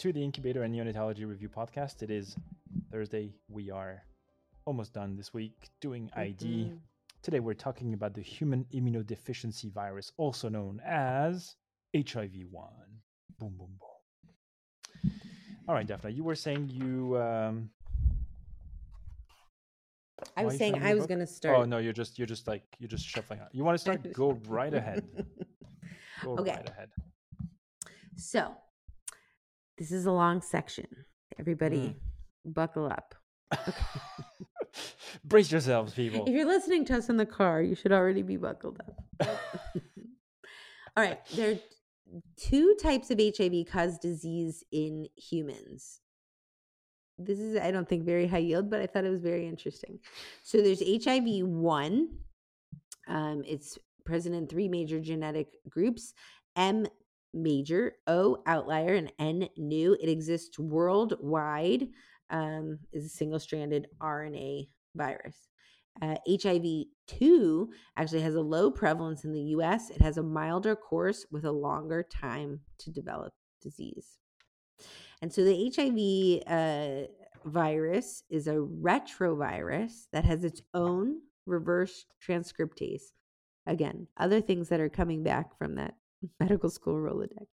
to the Incubator and Neonatology Review podcast. It is Thursday. We are almost done this week doing ID. Mhm. Today, we're talking about the human immunodeficiency virus, also known as HIV1. Boom, boom, boom. All right, Daphna, you were saying you. Um, I was saying I was going to start. Oh no, you're just you're just like you're just shuffling out. You want to start? Go right ahead. Go Okay. right ahead. So, this is a long section. Everybody, Mm. buckle up. Brace yourselves, people. If you're listening to us in the car, you should already be buckled up. All right. There are two types of HIV cause disease in humans. This is, I don't think, very high yield, but I thought it was very interesting. So there's HIV 1. Um, it's present in three major genetic groups M major, O outlier, and N new. It exists worldwide, um, is a single stranded RNA virus. Uh, HIV 2 actually has a low prevalence in the US. It has a milder course with a longer time to develop disease. And so the HIV uh, virus is a retrovirus that has its own reverse transcriptase. Again, other things that are coming back from that medical school Rolodex.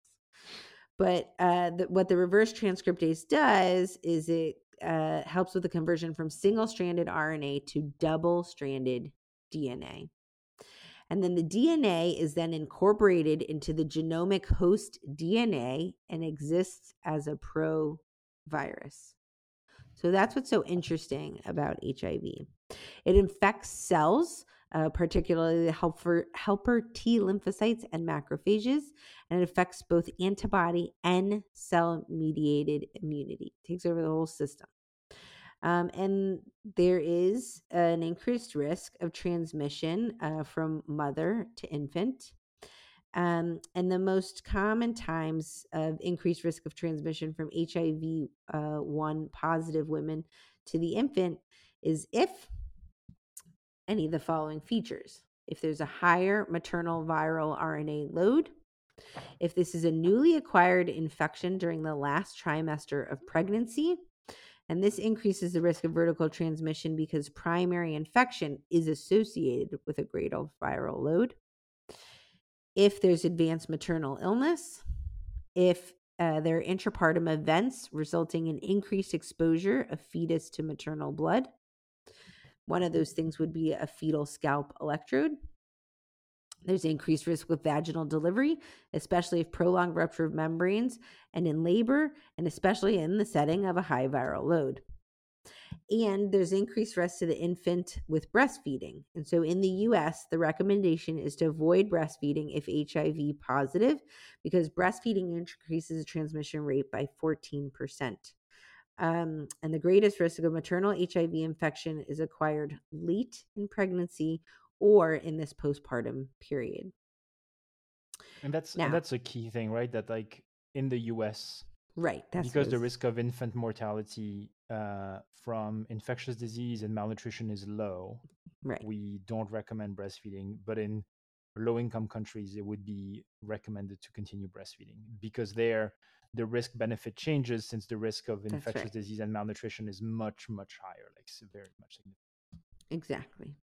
But uh, the, what the reverse transcriptase does is it uh, helps with the conversion from single stranded RNA to double stranded DNA. And then the DNA is then incorporated into the genomic host DNA and exists as a provirus. So that's what's so interesting about HIV. It infects cells, uh, particularly the helper, helper T lymphocytes and macrophages, and it affects both antibody and cell mediated immunity. It takes over the whole system. Um, and there is an increased risk of transmission uh, from mother to infant. Um, and the most common times of increased risk of transmission from HIV uh, 1 positive women to the infant is if any of the following features. If there's a higher maternal viral RNA load, if this is a newly acquired infection during the last trimester of pregnancy, and this increases the risk of vertical transmission because primary infection is associated with a greater viral load. If there's advanced maternal illness, if uh, there are intrapartum events resulting in increased exposure of fetus to maternal blood, one of those things would be a fetal scalp electrode. There's increased risk with vaginal delivery, especially if prolonged rupture of membranes and in labor, and especially in the setting of a high viral load. And there's increased risk to the infant with breastfeeding. And so in the US, the recommendation is to avoid breastfeeding if HIV positive because breastfeeding increases the transmission rate by 14%. Um, and the greatest risk of maternal HIV infection is acquired late in pregnancy or in this postpartum period. And that's Now- and that's a key thing, right? That like in the U.S. Right. That's because the risk of infant mortality uh, from infectious disease and malnutrition is low, Right. we don't recommend breastfeeding. But in low-income countries, it would be recommended to continue breastfeeding because there the risk benefit changes since the risk of That's infectious right. disease and malnutrition is much much higher, like very much significant. Exactly.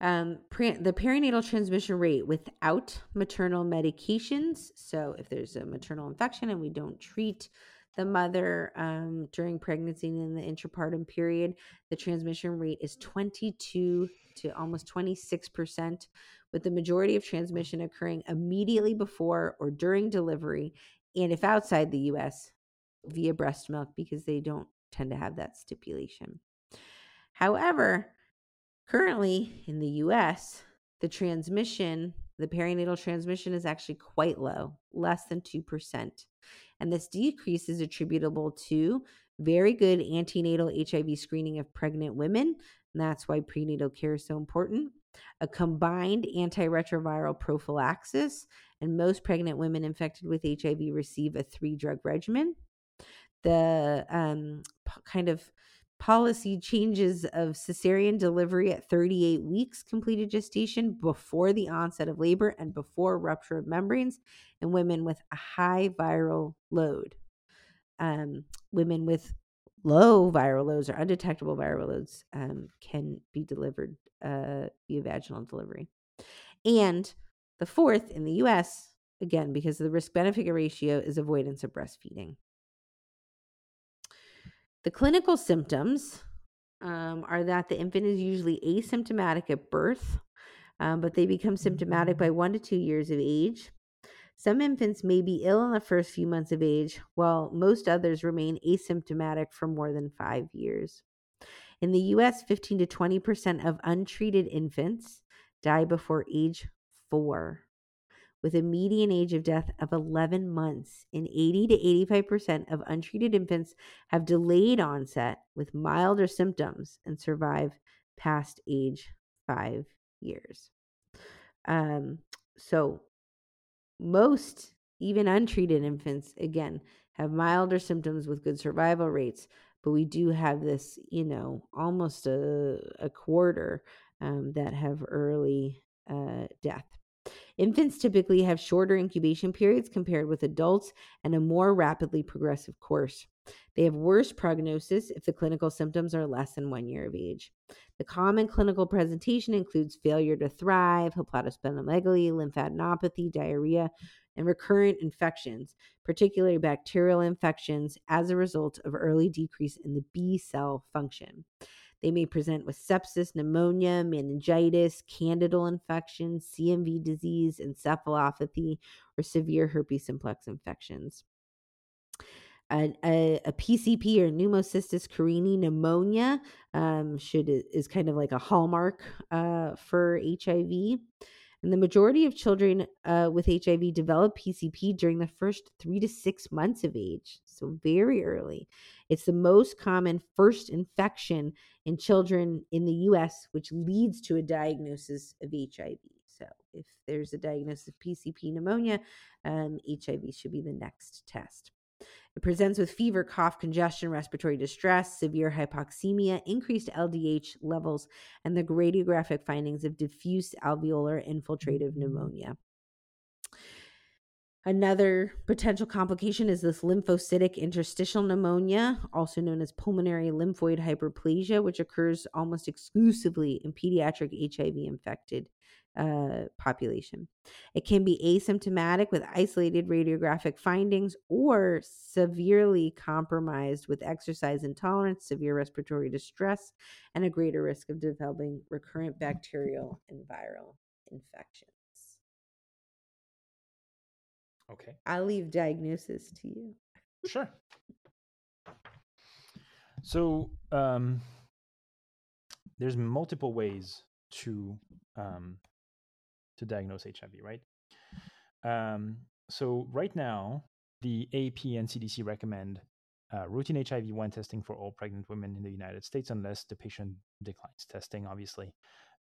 Um, pre- the perinatal transmission rate without maternal medications. So, if there's a maternal infection and we don't treat the mother um, during pregnancy and in the intrapartum period, the transmission rate is 22 to almost 26%, with the majority of transmission occurring immediately before or during delivery. And if outside the US, via breast milk, because they don't tend to have that stipulation. However, currently in the US, the transmission The perinatal transmission is actually quite low, less than 2%. And this decrease is attributable to very good antenatal HIV screening of pregnant women. And that's why prenatal care is so important. A combined antiretroviral prophylaxis, and most pregnant women infected with HIV receive a three drug regimen. The um, kind of policy changes of cesarean delivery at 38 weeks completed gestation before the onset of labor and before rupture of membranes in women with a high viral load. Um, women with low viral loads or undetectable viral loads um, can be delivered uh, via vaginal delivery. And the fourth in the US, again, because of the risk benefit ratio, is avoidance of breastfeeding. The clinical symptoms um, are that the infant is usually asymptomatic at birth, um, but they become symptomatic by one to two years of age. Some infants may be ill in the first few months of age, while most others remain asymptomatic for more than five years. In the US, 15 to 20% of untreated infants die before age four with a median age of death of 11 months. And 80 to 85% of untreated infants have delayed onset with milder symptoms and survive past age five years. Um, so, most, even untreated infants, again, have milder symptoms with good survival rates. But we do have this, you know, almost a, a quarter um, that have early uh, death. Infants typically have shorter incubation periods compared with adults and a more rapidly progressive course. They have worse prognosis if the clinical symptoms are less than one year of age. The common clinical presentation includes failure to thrive, hepatosplenomegaly, lymphadenopathy, diarrhea, and recurrent infections, particularly bacterial infections, as a result of early decrease in the B cell function. They may present with sepsis, pneumonia, meningitis, candidal infection, CMV disease, encephalopathy, or severe herpes simplex infections. A, a, a, PCP or pneumocystis carinii pneumonia um, should is kind of like a hallmark uh, for HIV. And the majority of children uh, with HIV develop PCP during the first three to six months of age, so very early. It's the most common first infection in children in the US, which leads to a diagnosis of HIV. So, if there's a diagnosis of PCP pneumonia, um, HIV should be the next test. It presents with fever, cough, congestion, respiratory distress, severe hypoxemia, increased LDH levels, and the radiographic findings of diffuse alveolar infiltrative mm-hmm. pneumonia. Another potential complication is this lymphocytic interstitial pneumonia, also known as pulmonary lymphoid hyperplasia, which occurs almost exclusively in pediatric HIV infected uh, population. It can be asymptomatic with isolated radiographic findings or severely compromised with exercise intolerance, severe respiratory distress, and a greater risk of developing recurrent bacterial and viral infections. Okay. I'll leave diagnosis to you. Sure. So um, there's multiple ways to um, to diagnose HIV, right? Um, so right now, the AP and CDC recommend uh, routine HIV-1 testing for all pregnant women in the United States, unless the patient declines testing, obviously.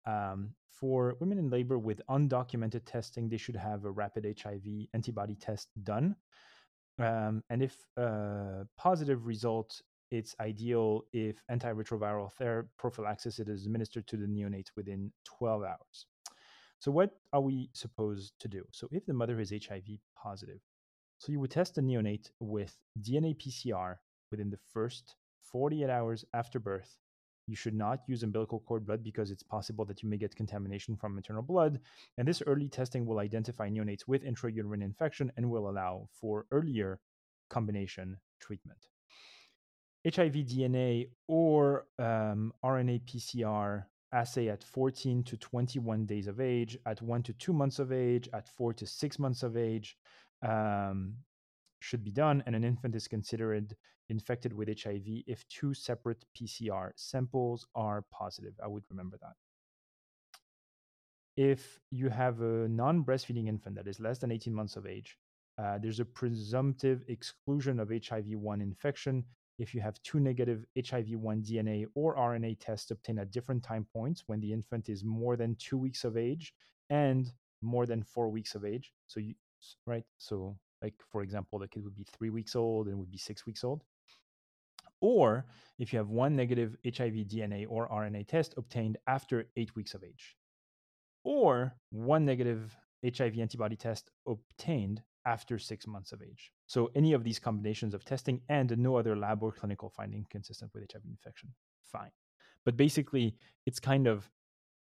Um, for women in labor with undocumented testing, they should have a rapid HIV antibody test done. Um, and if uh, positive result, it's ideal if antiretroviral therapy prophylaxis it is administered to the neonates within 12 hours. So, what are we supposed to do? So, if the mother is HIV positive, so you would test the neonate with DNA PCR within the first 48 hours after birth. You should not use umbilical cord blood because it's possible that you may get contamination from maternal blood. And this early testing will identify neonates with intrauterine infection and will allow for earlier combination treatment. HIV DNA or um, RNA PCR assay at 14 to 21 days of age, at one to two months of age, at four to six months of age um, should be done. And an infant is considered infected with HIV if two separate PCR samples are positive. I would remember that. if you have a non-breastfeeding infant that is less than 18 months of age, uh, there's a presumptive exclusion of HIV-1 infection if you have two negative HIV-1 DNA or RNA tests obtained at different time points when the infant is more than two weeks of age and more than four weeks of age. So you right, so like for example, the kid would be three weeks old and would be six weeks old. Or if you have one negative HIV DNA or RNA test obtained after eight weeks of age, or one negative HIV antibody test obtained after six months of age. So any of these combinations of testing and no other lab or clinical finding consistent with HIV infection, fine. But basically, it's kind of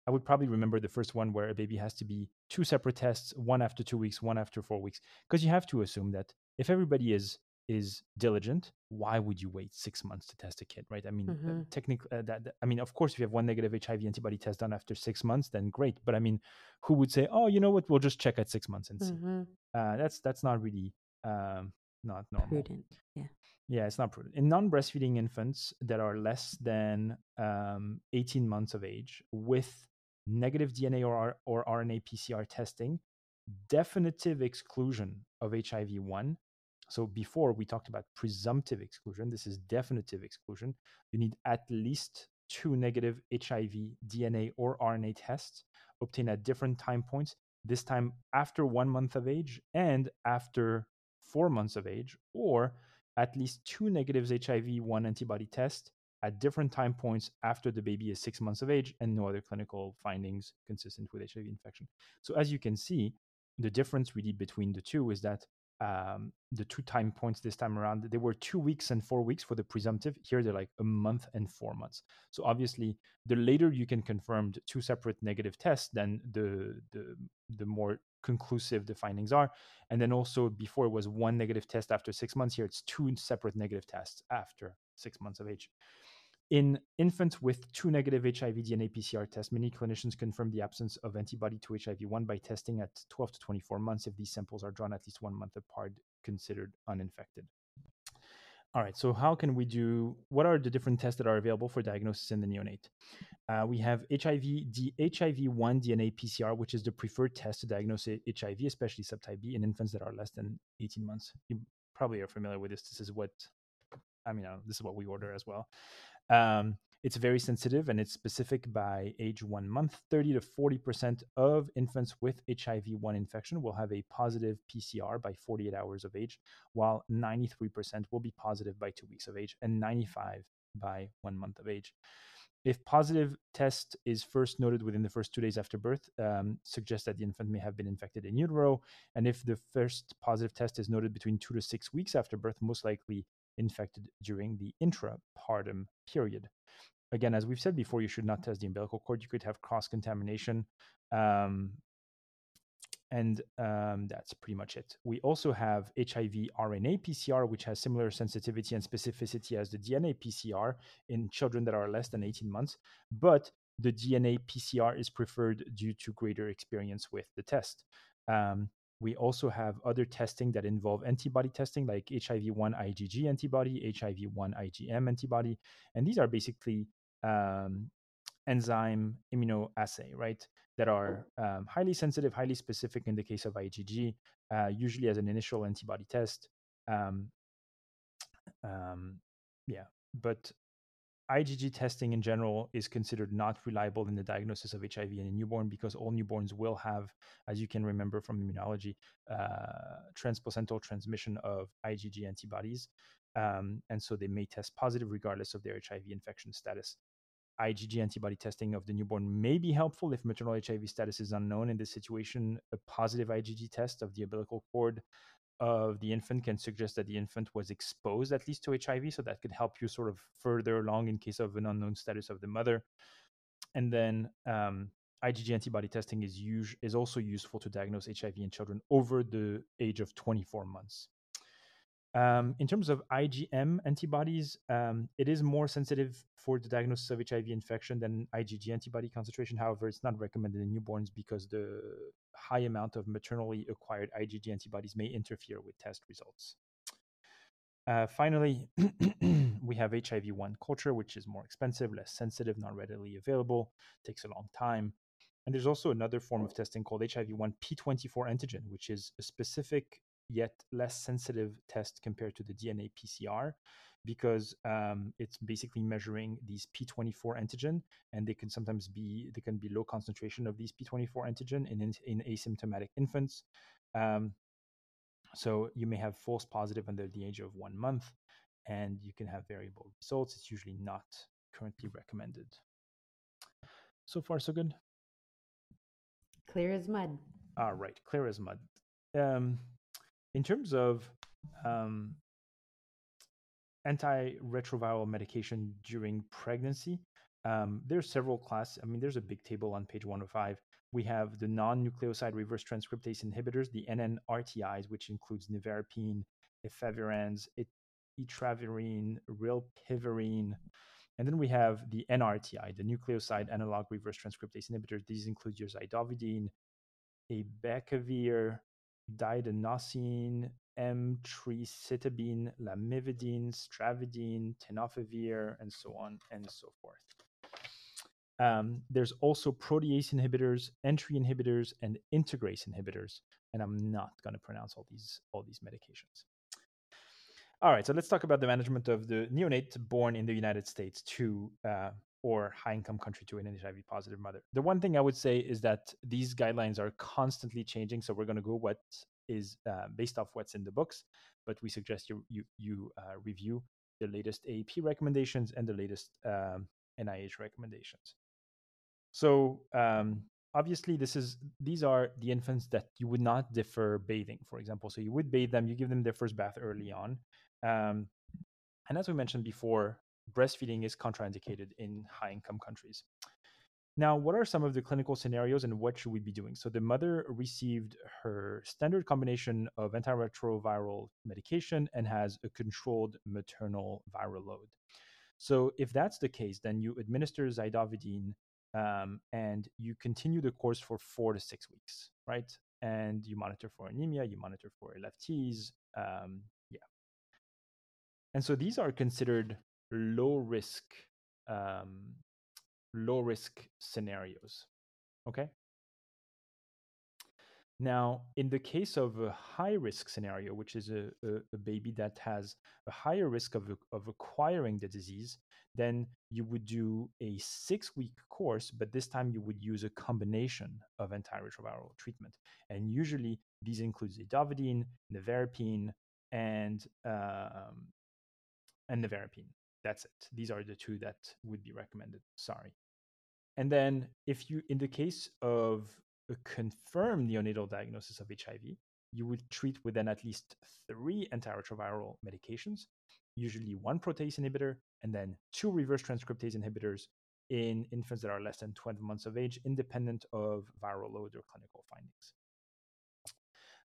I would probably remember the first one where a baby has to be two separate tests, one after two weeks, one after four weeks, because you have to assume that if everybody is is diligent, why would you wait six months to test a kid, right? I mean, mm-hmm. technically, uh, that, that, I mean, of course, if you have one negative HIV antibody test done after six months, then great. But I mean, who would say, oh, you know what, we'll just check at six months and see? Mm-hmm. Uh, that's that's not really um, not normal. Prudent, yeah. Yeah, it's not prudent. In non-breastfeeding infants that are less than um, 18 months of age with negative DNA or, or RNA PCR testing, definitive exclusion of HIV 1 so before we talked about presumptive exclusion, this is definitive exclusion. You need at least two negative HIV DNA or RNA tests obtained at different time points, this time after one month of age and after four months of age, or at least two negatives HIV 1 antibody tests at different time points after the baby is six months of age and no other clinical findings consistent with HIV infection. So, as you can see, the difference really between the two is that um, the two time points this time around they were two weeks and four weeks for the presumptive here they're like a month and four months so obviously the later you can confirm two separate negative tests then the the the more conclusive the findings are. And then also before it was one negative test after six months. Here it's two separate negative tests after six months of age. In infants with two negative HIV DNA PCR tests, many clinicians confirm the absence of antibody to HIV1 by testing at 12 to 24 months if these samples are drawn at least one month apart, considered uninfected. All right, so how can we do? What are the different tests that are available for diagnosis in the neonate? Uh, we have HIV, the HIV1 DNA PCR, which is the preferred test to diagnose HIV, especially subtype B, in infants that are less than 18 months. You probably are familiar with this. This is what I mean, uh, this is what we order as well. Um, it's very sensitive and it's specific by age one month. 30 to 40% of infants with HIV 1 infection will have a positive PCR by 48 hours of age, while 93% will be positive by two weeks of age and 95 by one month of age. If positive test is first noted within the first two days after birth, um, suggests that the infant may have been infected in utero. And if the first positive test is noted between two to six weeks after birth, most likely infected during the intrapartum period. Again, as we've said before, you should not test the umbilical cord. You could have cross contamination. Um, and um, that's pretty much it. We also have HIV RNA PCR, which has similar sensitivity and specificity as the DNA PCR in children that are less than 18 months, but the DNA PCR is preferred due to greater experience with the test. Um, we also have other testing that involve antibody testing, like HIV 1 IgG antibody, HIV 1 IgM antibody. And these are basically um, enzyme immunoassay, right? That are um, highly sensitive, highly specific in the case of IgG, uh, usually as an initial antibody test. Um, um, yeah, but IgG testing in general is considered not reliable in the diagnosis of HIV in a newborn because all newborns will have, as you can remember from immunology, uh, transplacental transmission of IgG antibodies. Um, and so they may test positive regardless of their HIV infection status. IgG antibody testing of the newborn may be helpful if maternal HIV status is unknown. In this situation, a positive IgG test of the umbilical cord of the infant can suggest that the infant was exposed at least to HIV. So that could help you sort of further along in case of an unknown status of the mother. And then um, IgG antibody testing is, us- is also useful to diagnose HIV in children over the age of 24 months. Um, in terms of IgM antibodies, um, it is more sensitive for the diagnosis of HIV infection than IgG antibody concentration. However, it's not recommended in newborns because the high amount of maternally acquired IgG antibodies may interfere with test results. Uh, finally, we have HIV 1 culture, which is more expensive, less sensitive, not readily available, takes a long time. And there's also another form of testing called HIV1 P24 antigen, which is a specific yet less sensitive test compared to the DNA PCR because um, it's basically measuring these P24 antigen, and they can sometimes be they can be low concentration of these P24 antigen in in, in asymptomatic infants. Um, so you may have false positive under the age of one month, and you can have variable results. It's usually not currently recommended. So far, so good. Clear as mud. All right, clear as mud. Um, in terms of um, antiretroviral medication during pregnancy, um, there's several classes. I mean, there's a big table on page 105. We have the non-nucleoside reverse transcriptase inhibitors, the NNRTIs, which includes nevirapine, efavirenz, etravirine, rilpivirine, and then we have the NRTI, the nucleoside analog reverse transcriptase inhibitors. These include your zidovudine, abacavir, didanosine, emtricitabine, lamivudine, stavudine, tenofovir, and so on and so forth. Um, there's also protease inhibitors, entry inhibitors, and integrase inhibitors, and I'm not going to pronounce all these all these medications. All right, so let's talk about the management of the neonate born in the United States to uh, or high income country to an HIV positive mother. The one thing I would say is that these guidelines are constantly changing, so we're going to go what is uh, based off what's in the books, but we suggest you you, you uh, review the latest AAP recommendations and the latest um, NIH recommendations. So um, obviously, this is these are the infants that you would not defer bathing, for example. So you would bathe them, you give them their first bath early on, um, and as we mentioned before, breastfeeding is contraindicated in high income countries. Now, what are some of the clinical scenarios and what should we be doing? So, the mother received her standard combination of antiretroviral medication and has a controlled maternal viral load. So, if that's the case, then you administer zidovudine um, and you continue the course for four to six weeks, right? And you monitor for anemia, you monitor for LFTs, um, yeah. And so these are considered low risk um, low risk scenarios. Okay. Now, in the case of a high risk scenario, which is a, a, a baby that has a higher risk of, of acquiring the disease, then you would do a six week course, but this time you would use a combination of antiretroviral treatment. And usually these include zidovudine, nevirapine, and, um, and nevirapine. That's it. These are the two that would be recommended. Sorry. And then, if you, in the case of a confirmed neonatal diagnosis of HIV, you would treat with then at least three antiretroviral medications, usually one protease inhibitor, and then two reverse transcriptase inhibitors in infants that are less than 12 months of age, independent of viral load or clinical findings.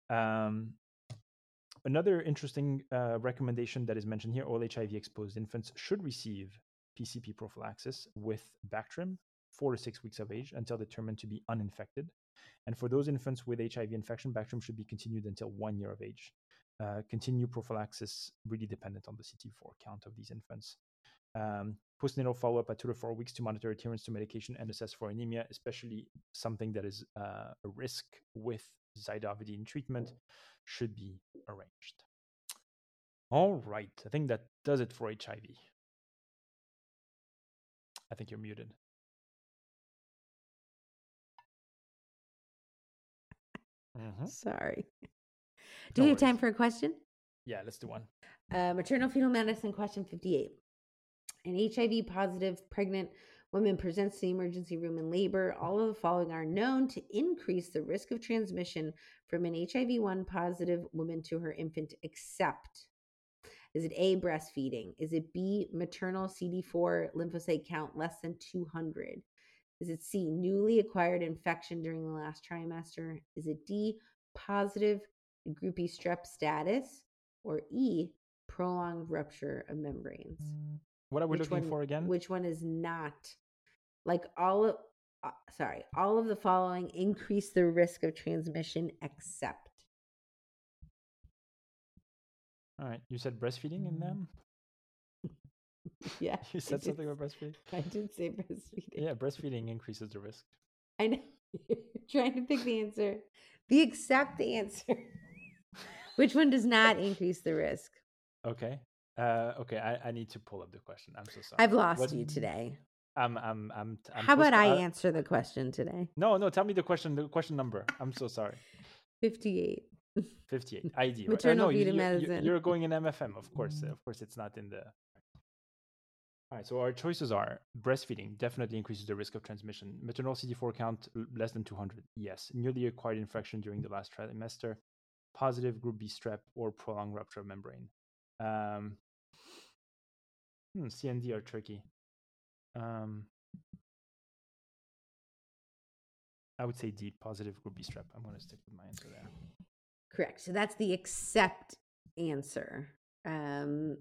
Um, Another interesting uh, recommendation that is mentioned here all HIV exposed infants should receive PCP prophylaxis with Bactrim four to six weeks of age until determined to be uninfected. And for those infants with HIV infection, Bactrim should be continued until one year of age. Uh, continue prophylaxis really dependent on the CD4 count of these infants. Um, postnatal follow up at two to four weeks to monitor adherence to medication and assess for anemia, especially something that is uh, a risk with zidovudine treatment should be arranged. All right, I think that does it for HIV. I think you're muted. Mm-hmm. Sorry. Do no you have time for a question? Yeah, let's do one. Uh, maternal fetal medicine question 58. An HIV positive pregnant woman presents to the emergency room in labor. All of the following are known to increase the risk of transmission from an HIV 1 positive woman to her infant, except is it A, breastfeeding? Is it B, maternal CD4 lymphocyte count less than 200? Is it C, newly acquired infection during the last trimester? Is it D, positive group E strep status? Or E, prolonged rupture of membranes? What are we which looking one, for again? Which one is not like all of, uh, sorry, all of the following increase the risk of transmission except. All right. You said breastfeeding in them? yeah. You said something about breastfeeding? I did say breastfeeding. Yeah, breastfeeding increases the risk. I know. trying to pick the answer. The accept answer. Which one does not increase the risk? Okay. Uh, okay. I, I need to pull up the question. I'm so sorry. I've lost What- you today. I'm I'm I'm. I'm How about I uh, answer the question today? No, no. Tell me the question. The question number. I'm so sorry. 58. 58 ID. right? Maternal no, fetal you- you- medicine. You're going in MFM, of course. Of course, it's not in the. All right. So our choices are breastfeeding definitely increases the risk of transmission. Maternal CD4 count less than 200. Yes. Newly acquired infection during the last trimester. Positive group B strep or prolonged rupture of membrane. Um, hmm, CND are tricky. Um, I would say D, positive group B strep. I'm going to stick with my answer there. Correct. So that's the accept answer. Um,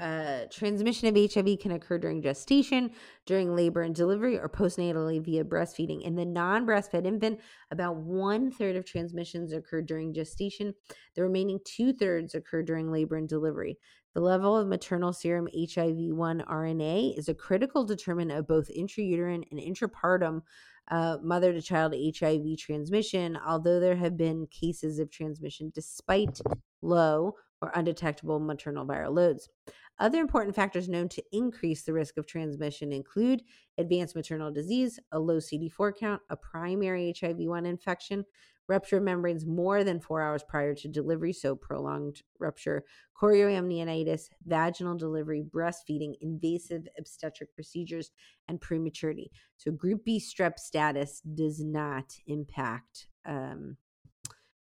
uh, transmission of HIV can occur during gestation, during labor and delivery, or postnatally via breastfeeding. In the non breastfed infant, about one third of transmissions occur during gestation. The remaining two thirds occur during labor and delivery. The level of maternal serum HIV 1 RNA is a critical determinant of both intrauterine and intrapartum uh, mother to child HIV transmission, although there have been cases of transmission despite low or undetectable maternal viral loads. Other important factors known to increase the risk of transmission include advanced maternal disease, a low CD4 count, a primary HIV 1 infection, rupture of membranes more than four hours prior to delivery, so prolonged rupture, chorioamnionitis, vaginal delivery, breastfeeding, invasive obstetric procedures, and prematurity. So, group B strep status does not impact um,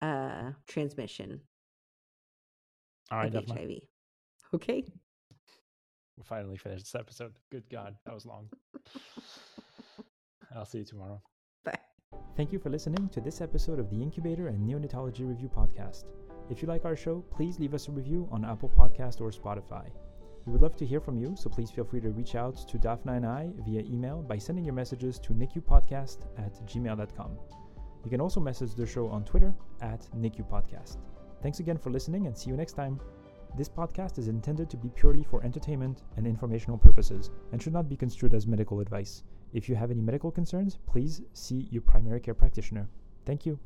uh, transmission All right, of Daphna. HIV. Okay. We finally finished this episode. Good God, that was long. I'll see you tomorrow. Thank you for listening to this episode of the Incubator and Neonatology Review podcast. If you like our show, please leave us a review on Apple Podcast or Spotify. We would love to hear from you, so please feel free to reach out to Daphna and I via email by sending your messages to nicupodcast at gmail.com. You can also message the show on Twitter at nicupodcast. Thanks again for listening and see you next time. This podcast is intended to be purely for entertainment and informational purposes and should not be construed as medical advice. If you have any medical concerns, please see your primary care practitioner. Thank you.